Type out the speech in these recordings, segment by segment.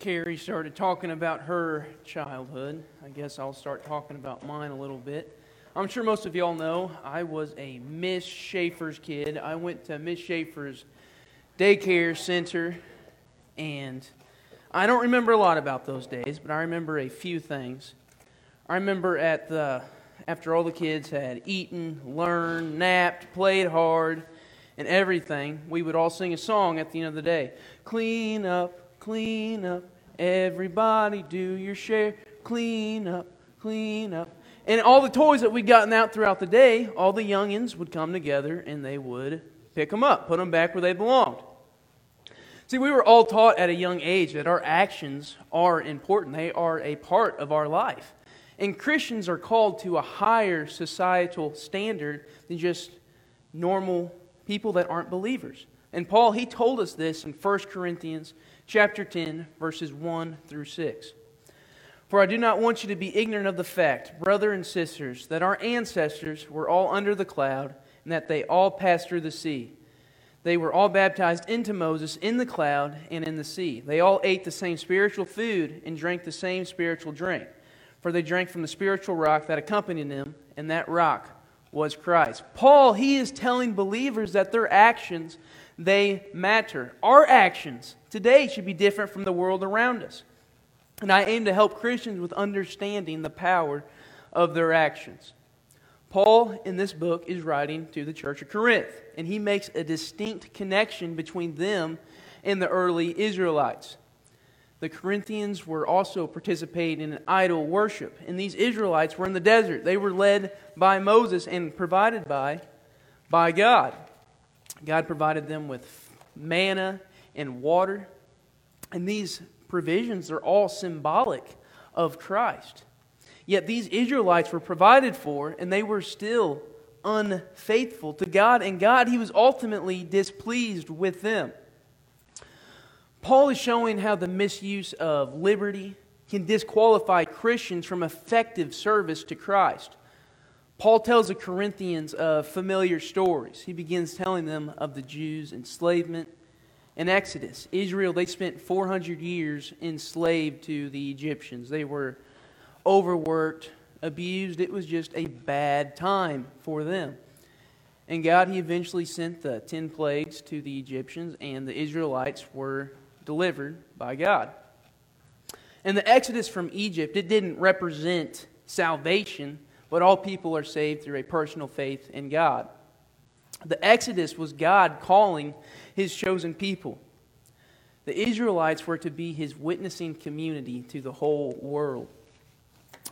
Carrie started talking about her childhood, I guess I'll start talking about mine a little bit. I'm sure most of y'all know I was a Miss Schaefer's kid. I went to Miss Schaefer's daycare center, and I don't remember a lot about those days, but I remember a few things. I remember at the after all the kids had eaten, learned, napped, played hard, and everything, we would all sing a song at the end of the day. Clean up, clean up. Everybody do your share. Clean up, clean up. And all the toys that we'd gotten out throughout the day, all the youngins would come together and they would pick them up, put them back where they belonged. See, we were all taught at a young age that our actions are important, they are a part of our life. And Christians are called to a higher societal standard than just normal people that aren't believers. And Paul, he told us this in 1 Corinthians chapter 10, verses 1 through 6. For I do not want you to be ignorant of the fact, brother and sisters, that our ancestors were all under the cloud, and that they all passed through the sea. They were all baptized into Moses in the cloud and in the sea. They all ate the same spiritual food and drank the same spiritual drink. For they drank from the spiritual rock that accompanied them, and that rock was Christ. Paul, he is telling believers that their actions they matter. Our actions today should be different from the world around us. And I aim to help Christians with understanding the power of their actions. Paul, in this book, is writing to the church of Corinth, and he makes a distinct connection between them and the early Israelites. The Corinthians were also participating in idol worship, and these Israelites were in the desert. They were led by Moses and provided by, by God. God provided them with manna and water. And these provisions are all symbolic of Christ. Yet these Israelites were provided for, and they were still unfaithful to God, and God, He was ultimately displeased with them. Paul is showing how the misuse of liberty can disqualify Christians from effective service to Christ. Paul tells the Corinthians of familiar stories. He begins telling them of the Jews' enslavement and Exodus. Israel, they spent 400 years enslaved to the Egyptians. They were overworked, abused. It was just a bad time for them. And God, He eventually sent the 10 plagues to the Egyptians, and the Israelites were delivered by God. And the Exodus from Egypt, it didn't represent salvation but all people are saved through a personal faith in God. The Exodus was God calling his chosen people. The Israelites were to be his witnessing community to the whole world.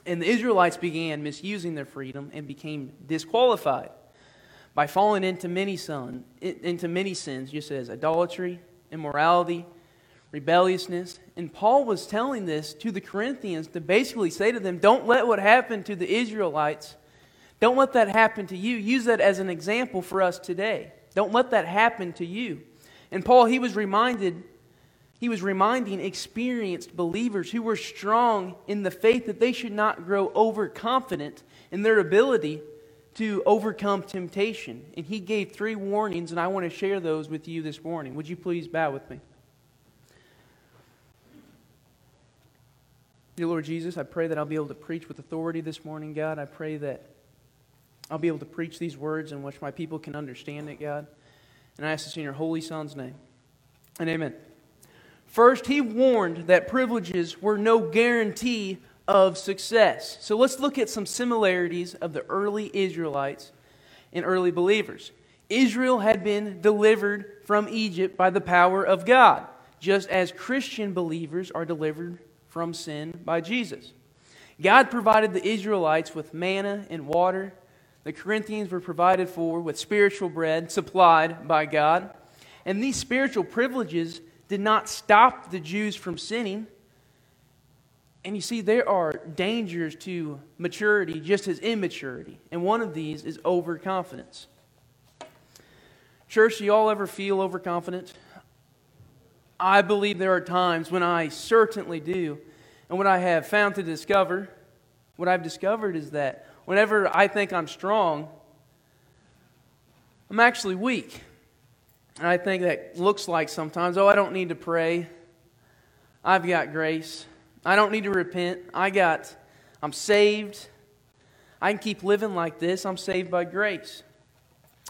And the Israelites began misusing their freedom and became disqualified by falling into many, son, into many sins, just as idolatry, immorality, rebelliousness. And Paul was telling this to the Corinthians to basically say to them, don't let what happened to the Israelites, don't let that happen to you. Use that as an example for us today. Don't let that happen to you. And Paul, he was reminded, he was reminding experienced believers who were strong in the faith that they should not grow overconfident in their ability to overcome temptation. And he gave three warnings, and I want to share those with you this morning. Would you please bow with me? Dear Lord Jesus, I pray that I'll be able to preach with authority this morning, God. I pray that I'll be able to preach these words in which my people can understand it, God. And I ask this in your holy Son's name. And amen. First, he warned that privileges were no guarantee of success. So let's look at some similarities of the early Israelites and early believers. Israel had been delivered from Egypt by the power of God, just as Christian believers are delivered from sin by Jesus. God provided the Israelites with manna and water. The Corinthians were provided for with spiritual bread supplied by God. And these spiritual privileges did not stop the Jews from sinning. And you see, there are dangers to maturity just as immaturity. And one of these is overconfidence. Church, do you all ever feel overconfident? I believe there are times when I certainly do. And what I have found to discover, what I've discovered is that whenever I think I'm strong, I'm actually weak. And I think that looks like sometimes, oh, I don't need to pray. I've got grace. I don't need to repent. I got, I'm saved. I can keep living like this. I'm saved by grace.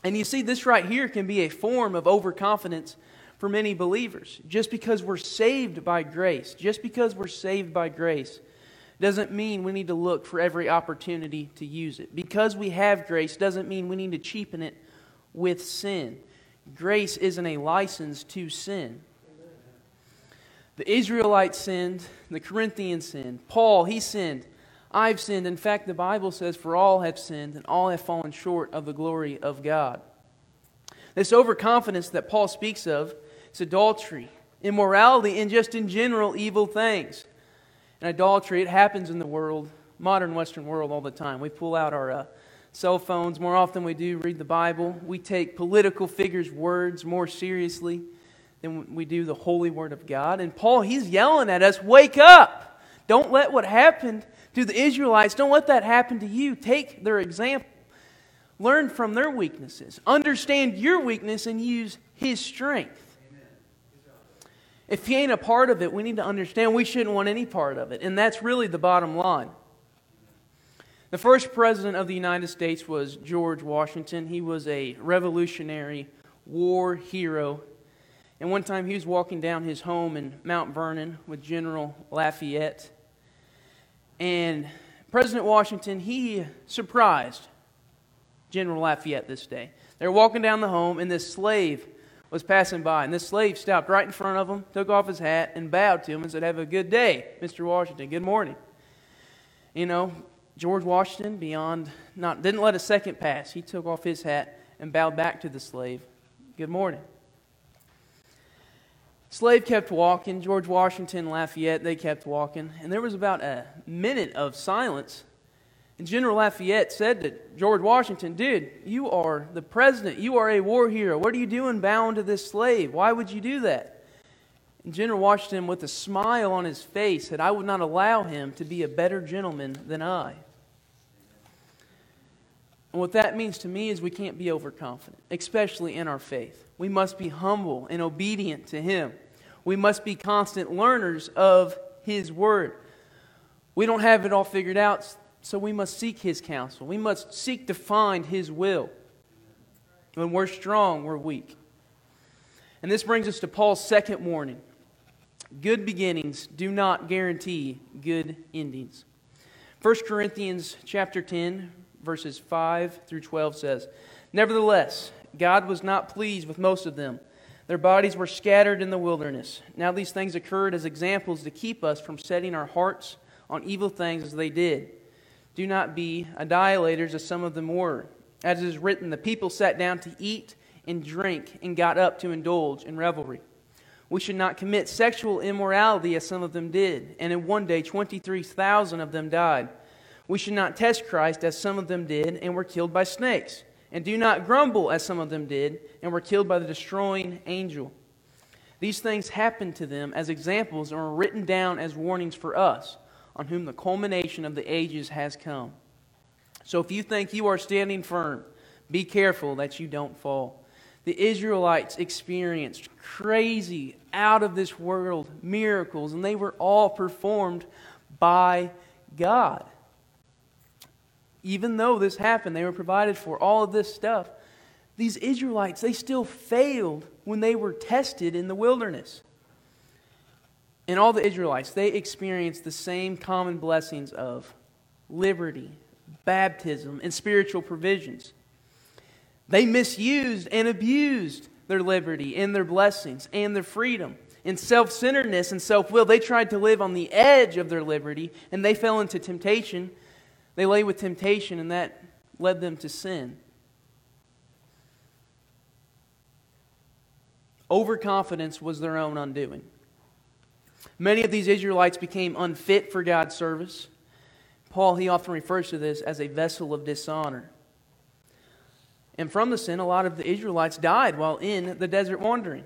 And you see, this right here can be a form of overconfidence for many believers. Just because we're saved by grace, just because we're saved by grace, doesn't mean we need to look for every opportunity to use it. Because we have grace doesn't mean we need to cheapen it with sin. Grace isn't a license to sin. The Israelites sinned, the Corinthians sinned, Paul, he sinned. I've sinned. In fact, the Bible says, For all have sinned and all have fallen short of the glory of God. This overconfidence that Paul speaks of is adultery, immorality, and just in general evil things. And idolatry, it happens in the world, modern Western world, all the time. We pull out our uh, cell phones more often we do read the Bible. We take political figures' words more seriously than we do the holy word of God. And Paul, he's yelling at us, wake up! Don't let what happened to the Israelites, don't let that happen to you. Take their example. Learn from their weaknesses. Understand your weakness and use his strength. If he ain't a part of it, we need to understand we shouldn't want any part of it. And that's really the bottom line. The first president of the United States was George Washington. He was a revolutionary war hero. And one time he was walking down his home in Mount Vernon with General Lafayette. And President Washington, he surprised General Lafayette this day. They were walking down the home, and this slave was passing by. And this slave stopped right in front of him, took off his hat, and bowed to him and said, Have a good day, Mr. Washington. Good morning. You know, George Washington, beyond, not, didn't let a second pass. He took off his hat and bowed back to the slave. Good morning. Slave kept walking. George Washington, Lafayette, they kept walking. And there was about a minute of silence. And General Lafayette said to George Washington, Dude, you are the president. You are a war hero. What are you doing bound to this slave? Why would you do that? And General Washington, with a smile on his face, said, I would not allow him to be a better gentleman than I. And what that means to me is we can't be overconfident, especially in our faith. We must be humble and obedient to Him. We must be constant learners of His Word. We don't have it all figured out, so we must seek His counsel. We must seek to find His will. When we're strong, we're weak. And this brings us to Paul's second warning good beginnings do not guarantee good endings. 1 Corinthians chapter 10 verses 5 through 12 says, Nevertheless, God was not pleased with most of them. Their bodies were scattered in the wilderness. Now these things occurred as examples to keep us from setting our hearts on evil things as they did. Do not be idolaters as some of them were. As is written, the people sat down to eat and drink and got up to indulge in revelry. We should not commit sexual immorality as some of them did, and in one day 23,000 of them died. We should not test Christ as some of them did and were killed by snakes. And do not grumble as some of them did and were killed by the destroying angel. These things happened to them as examples and were written down as warnings for us, on whom the culmination of the ages has come. So if you think you are standing firm, be careful that you don't fall. The Israelites experienced crazy, out of this world miracles, and they were all performed by God even though this happened, they were provided for all of this stuff. These Israelites, they still failed when they were tested in the wilderness. And all the Israelites, they experienced the same common blessings of liberty, baptism, and spiritual provisions. They misused and abused their liberty and their blessings and their freedom. In self centeredness and self will, they tried to live on the edge of their liberty and they fell into temptation they lay with temptation, and that led them to sin. Overconfidence was their own undoing. Many of these Israelites became unfit for God's service. Paul, he often refers to this as a vessel of dishonor. And from the sin, a lot of the Israelites died while in the desert wandering.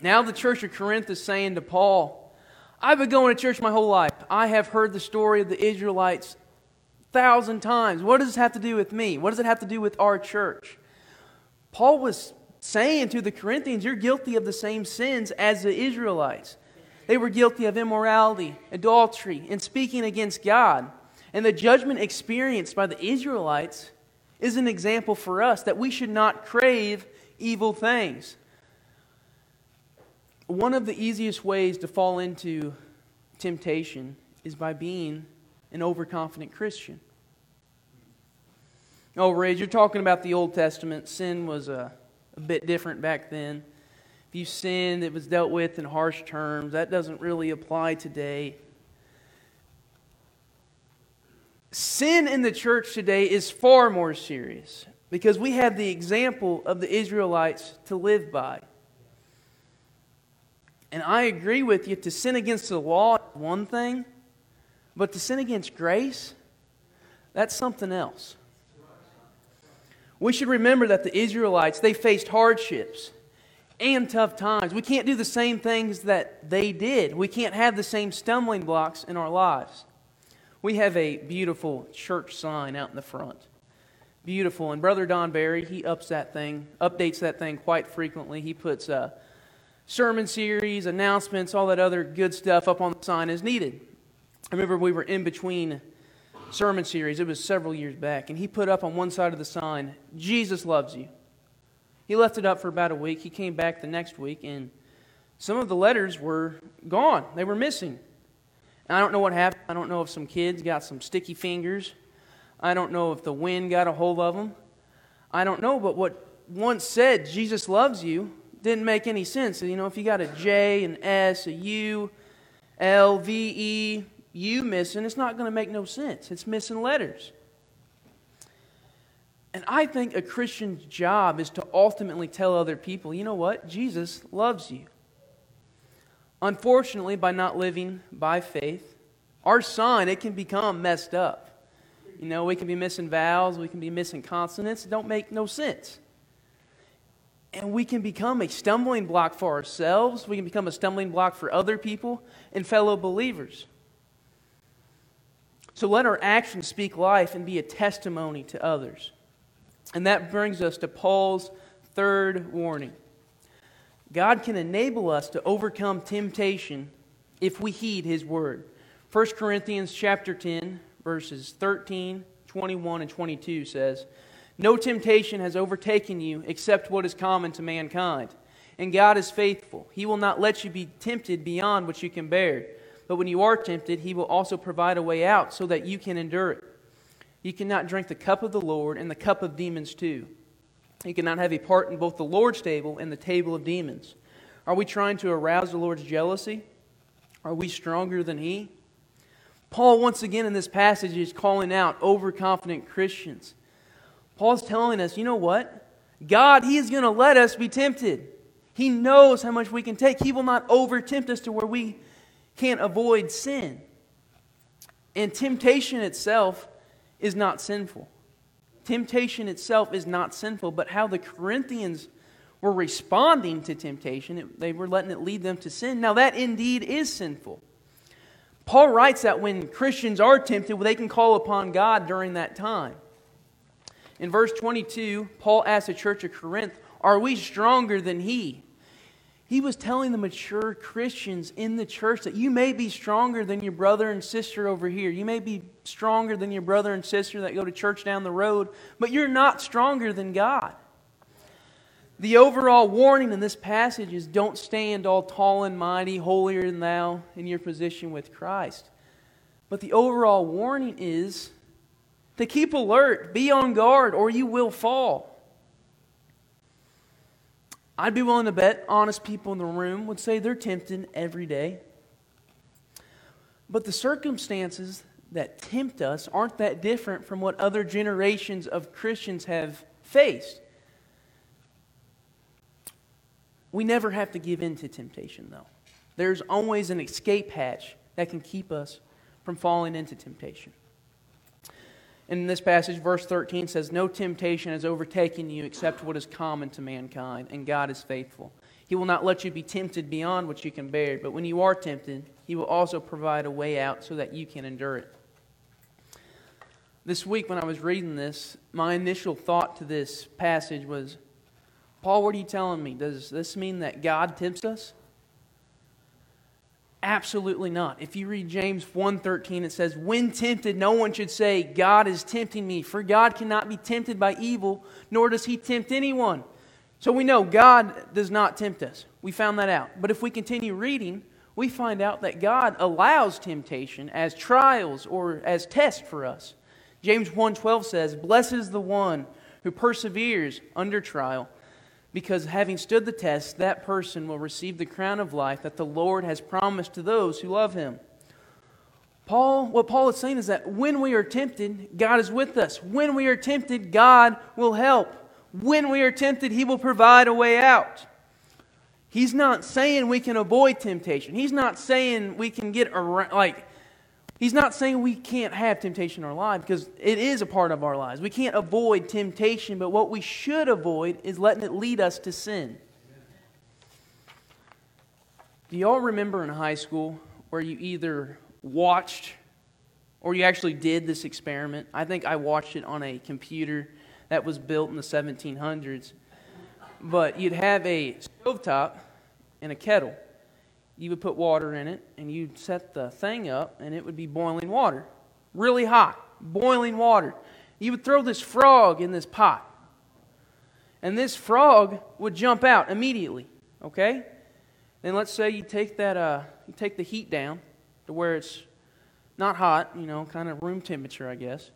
Now the church of Corinth is saying to Paul, I've been going to church my whole life. I have heard the story of the Israelites thousand times. What does this have to do with me? What does it have to do with our church? Paul was saying to the Corinthians, You're guilty of the same sins as the Israelites. They were guilty of immorality, adultery, and speaking against God. And the judgment experienced by the Israelites is an example for us that we should not crave evil things. One of the easiest ways to fall into temptation is by being an overconfident Christian. Oh, Ridge, you're talking about the Old Testament. Sin was a, a bit different back then. You sinned, it was dealt with in harsh terms. That doesn't really apply today. Sin in the church today is far more serious because we have the example of the Israelites to live by. And I agree with you to sin against the law is one thing, but to sin against grace, that's something else. We should remember that the Israelites, they faced hardships and tough times. We can't do the same things that they did. We can't have the same stumbling blocks in our lives. We have a beautiful church sign out in the front. Beautiful. And Brother Don Barry, he ups that thing, updates that thing quite frequently. He puts uh, sermon series, announcements, all that other good stuff up on the sign as needed. I remember we were in between sermon series, it was several years back, and he put up on one side of the sign, Jesus loves you. He left it up for about a week. He came back the next week, and some of the letters were gone. They were missing. And I don't know what happened. I don't know if some kids got some sticky fingers. I don't know if the wind got a hold of them. I don't know, but what once said, Jesus loves you, didn't make any sense. You know, if you got a J, an S, a U, L, V, E, U missing, it's not going to make no sense. It's missing letters. And I think a Christian's job is to ultimately tell other people, you know what? Jesus loves you. Unfortunately, by not living by faith, our sign, it can become messed up. You know, we can be missing vowels, we can be missing consonants. It don't make no sense. And we can become a stumbling block for ourselves. We can become a stumbling block for other people and fellow believers. So let our actions speak life and be a testimony to others. And that brings us to Paul's third warning. God can enable us to overcome temptation if we heed his word. 1 Corinthians chapter 10 verses 13, 21 and 22 says, "No temptation has overtaken you except what is common to mankind. And God is faithful. He will not let you be tempted beyond what you can bear. But when you are tempted, he will also provide a way out so that you can endure it." You cannot drink the cup of the Lord and the cup of demons too. You cannot have a part in both the Lord's table and the table of demons. Are we trying to arouse the Lord's jealousy? Are we stronger than He? Paul, once again in this passage, is calling out overconfident Christians. Paul's telling us, you know what? God, He is going to let us be tempted. He knows how much we can take. He will not over tempt us to where we can't avoid sin. And temptation itself is not sinful. Temptation itself is not sinful, but how the Corinthians were responding to temptation, it, they were letting it lead them to sin. Now, that indeed is sinful. Paul writes that when Christians are tempted, they can call upon God during that time. In verse 22, Paul asks the church of Corinth, Are we stronger than he? He was telling the mature Christians in the church that you may be stronger than your brother and sister over here. You may be stronger than your brother and sister that go to church down the road, but you're not stronger than God. The overall warning in this passage is don't stand all tall and mighty, holier than thou in your position with Christ. But the overall warning is to keep alert, be on guard, or you will fall. I'd be willing to bet honest people in the room would say they're tempted every day. But the circumstances that tempt us aren't that different from what other generations of Christians have faced. We never have to give in to temptation, though. There's always an escape hatch that can keep us from falling into temptation in this passage, verse 13 says, No temptation has overtaken you except what is common to mankind, and God is faithful. He will not let you be tempted beyond what you can bear, but when you are tempted, He will also provide a way out so that you can endure it. This week, when I was reading this, my initial thought to this passage was Paul, what are you telling me? Does this mean that God tempts us? Absolutely not. If you read James 1:13 it says, "When tempted, no one should say, God is tempting me, for God cannot be tempted by evil, nor does he tempt anyone." So we know God does not tempt us. We found that out. But if we continue reading, we find out that God allows temptation as trials or as tests for us. James 1:12 says, "Blessed is the one who perseveres under trial, because having stood the test, that person will receive the crown of life that the Lord has promised to those who love him." Paul, what Paul is saying is that when we are tempted, God is with us. When we are tempted, God will help. When we are tempted, he will provide a way out. He's not saying we can avoid temptation. He's not saying we can get around, like, he's not saying we can't have temptation in our life because it is a part of our lives. We can't avoid temptation, but what we should avoid is letting it lead us to sin. Do y'all remember in high school where you either watched or you actually did this experiment? I think I watched it on a computer that was built in the 1700s. But you'd have a stovetop and a kettle. You would put water in it, and you'd set the thing up, and it would be boiling water. Really hot, boiling water. You would throw this frog in this pot, and this frog would jump out immediately, okay? Then let's say you take that, uh, you take the heat down to where it's not hot, you know, kind of room temperature, I guess.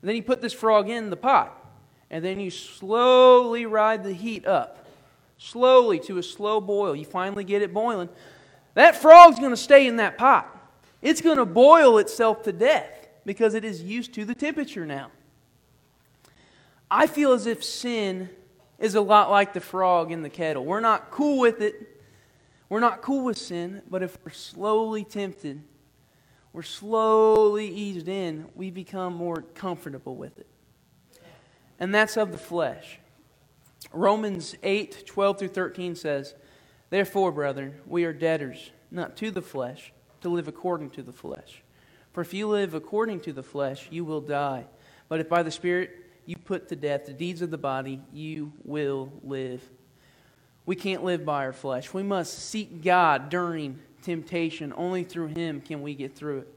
And then you put this frog in the pot, and then you slowly ride the heat up slowly to a slow boil. You finally get it boiling. That frog's going to stay in that pot. It's going to boil itself to death because it is used to the temperature now. I feel as if sin is a lot like the frog in the kettle. We're not cool with it. We're not cool with sin, but if we're slowly tempted, we're slowly eased in, we become more comfortable with it. And that's of the flesh. Romans 8 12 through 13 says, Therefore, brethren, we are debtors, not to the flesh, to live according to the flesh. For if you live according to the flesh, you will die. But if by the Spirit you put to death the deeds of the body, you will live. We can't live by our flesh. We must seek God during temptation. Only through Him can we get through it.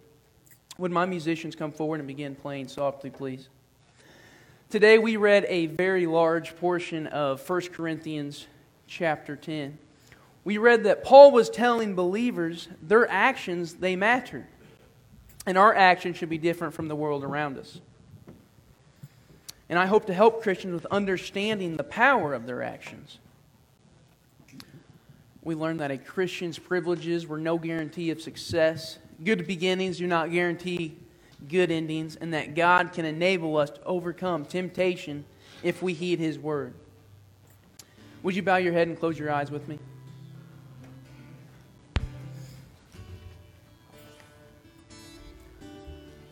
Would my musicians come forward and begin playing softly, please? Today we read a very large portion of 1 Corinthians chapter 10. We read that Paul was telling believers their actions they matter. And our actions should be different from the world around us. And I hope to help Christians with understanding the power of their actions. We learned that a Christian's privileges were no guarantee of success. Good beginnings do not guarantee good endings, and that God can enable us to overcome temptation if we heed His word. Would you bow your head and close your eyes with me?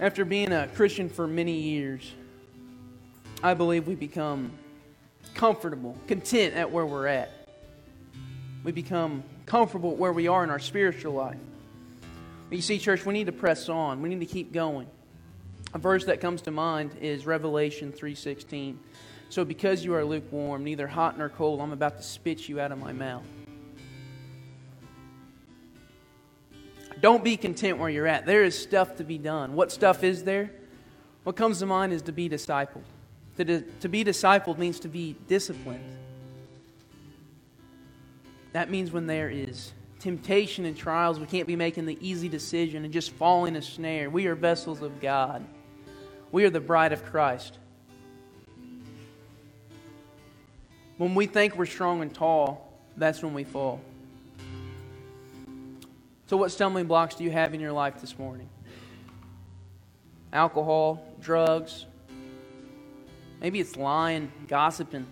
After being a Christian for many years, I believe we become comfortable, content at where we're at. We become comfortable where we are in our spiritual life. But you see, church, we need to press on. We need to keep going. A verse that comes to mind is Revelation 3:16. So because you are lukewarm, neither hot nor cold, I'm about to spit you out of my mouth. Don't be content where you're at. There is stuff to be done. What stuff is there? What comes to mind is to be discipled. To, to be discipled means to be disciplined. That means when there is temptation and trials, we can't be making the easy decision and just falling a snare. We are vessels of God. We are the bride of Christ. When we think we're strong and tall, that's when we fall. So, what stumbling blocks do you have in your life this morning? Alcohol, drugs, maybe it's lying, gossiping,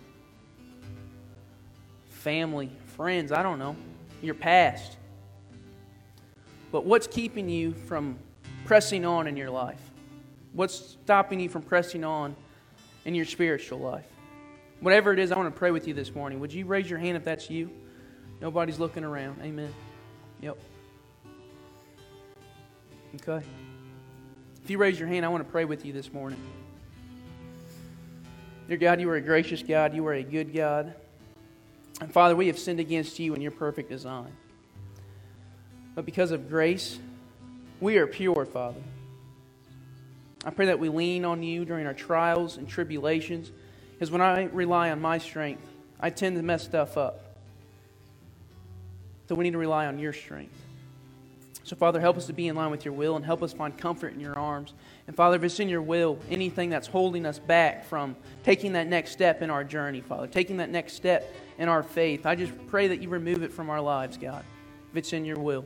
family, friends, I don't know, your past. But what's keeping you from pressing on in your life? What's stopping you from pressing on in your spiritual life? Whatever it is, I want to pray with you this morning. Would you raise your hand if that's you? Nobody's looking around. Amen. Yep. Okay. If you raise your hand, I want to pray with you this morning. Dear God, you are a gracious God. You are a good God. And Father, we have sinned against you in your perfect design. but because of grace, we are pure, Father. I pray that we lean on you during our trials and tribulations, because when I rely on my strength, I tend to mess stuff up. So we need to rely on your strength. So, Father, help us to be in line with your will and help us find comfort in your arms. And, Father, if it's in your will, anything that's holding us back from taking that next step in our journey, Father, taking that next step in our faith, I just pray that you remove it from our lives, God, if it's in your will.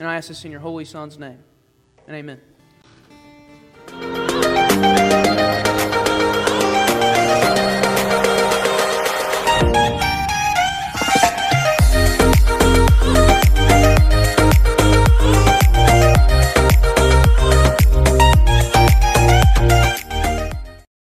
And I ask this in your Holy Son's name. And amen.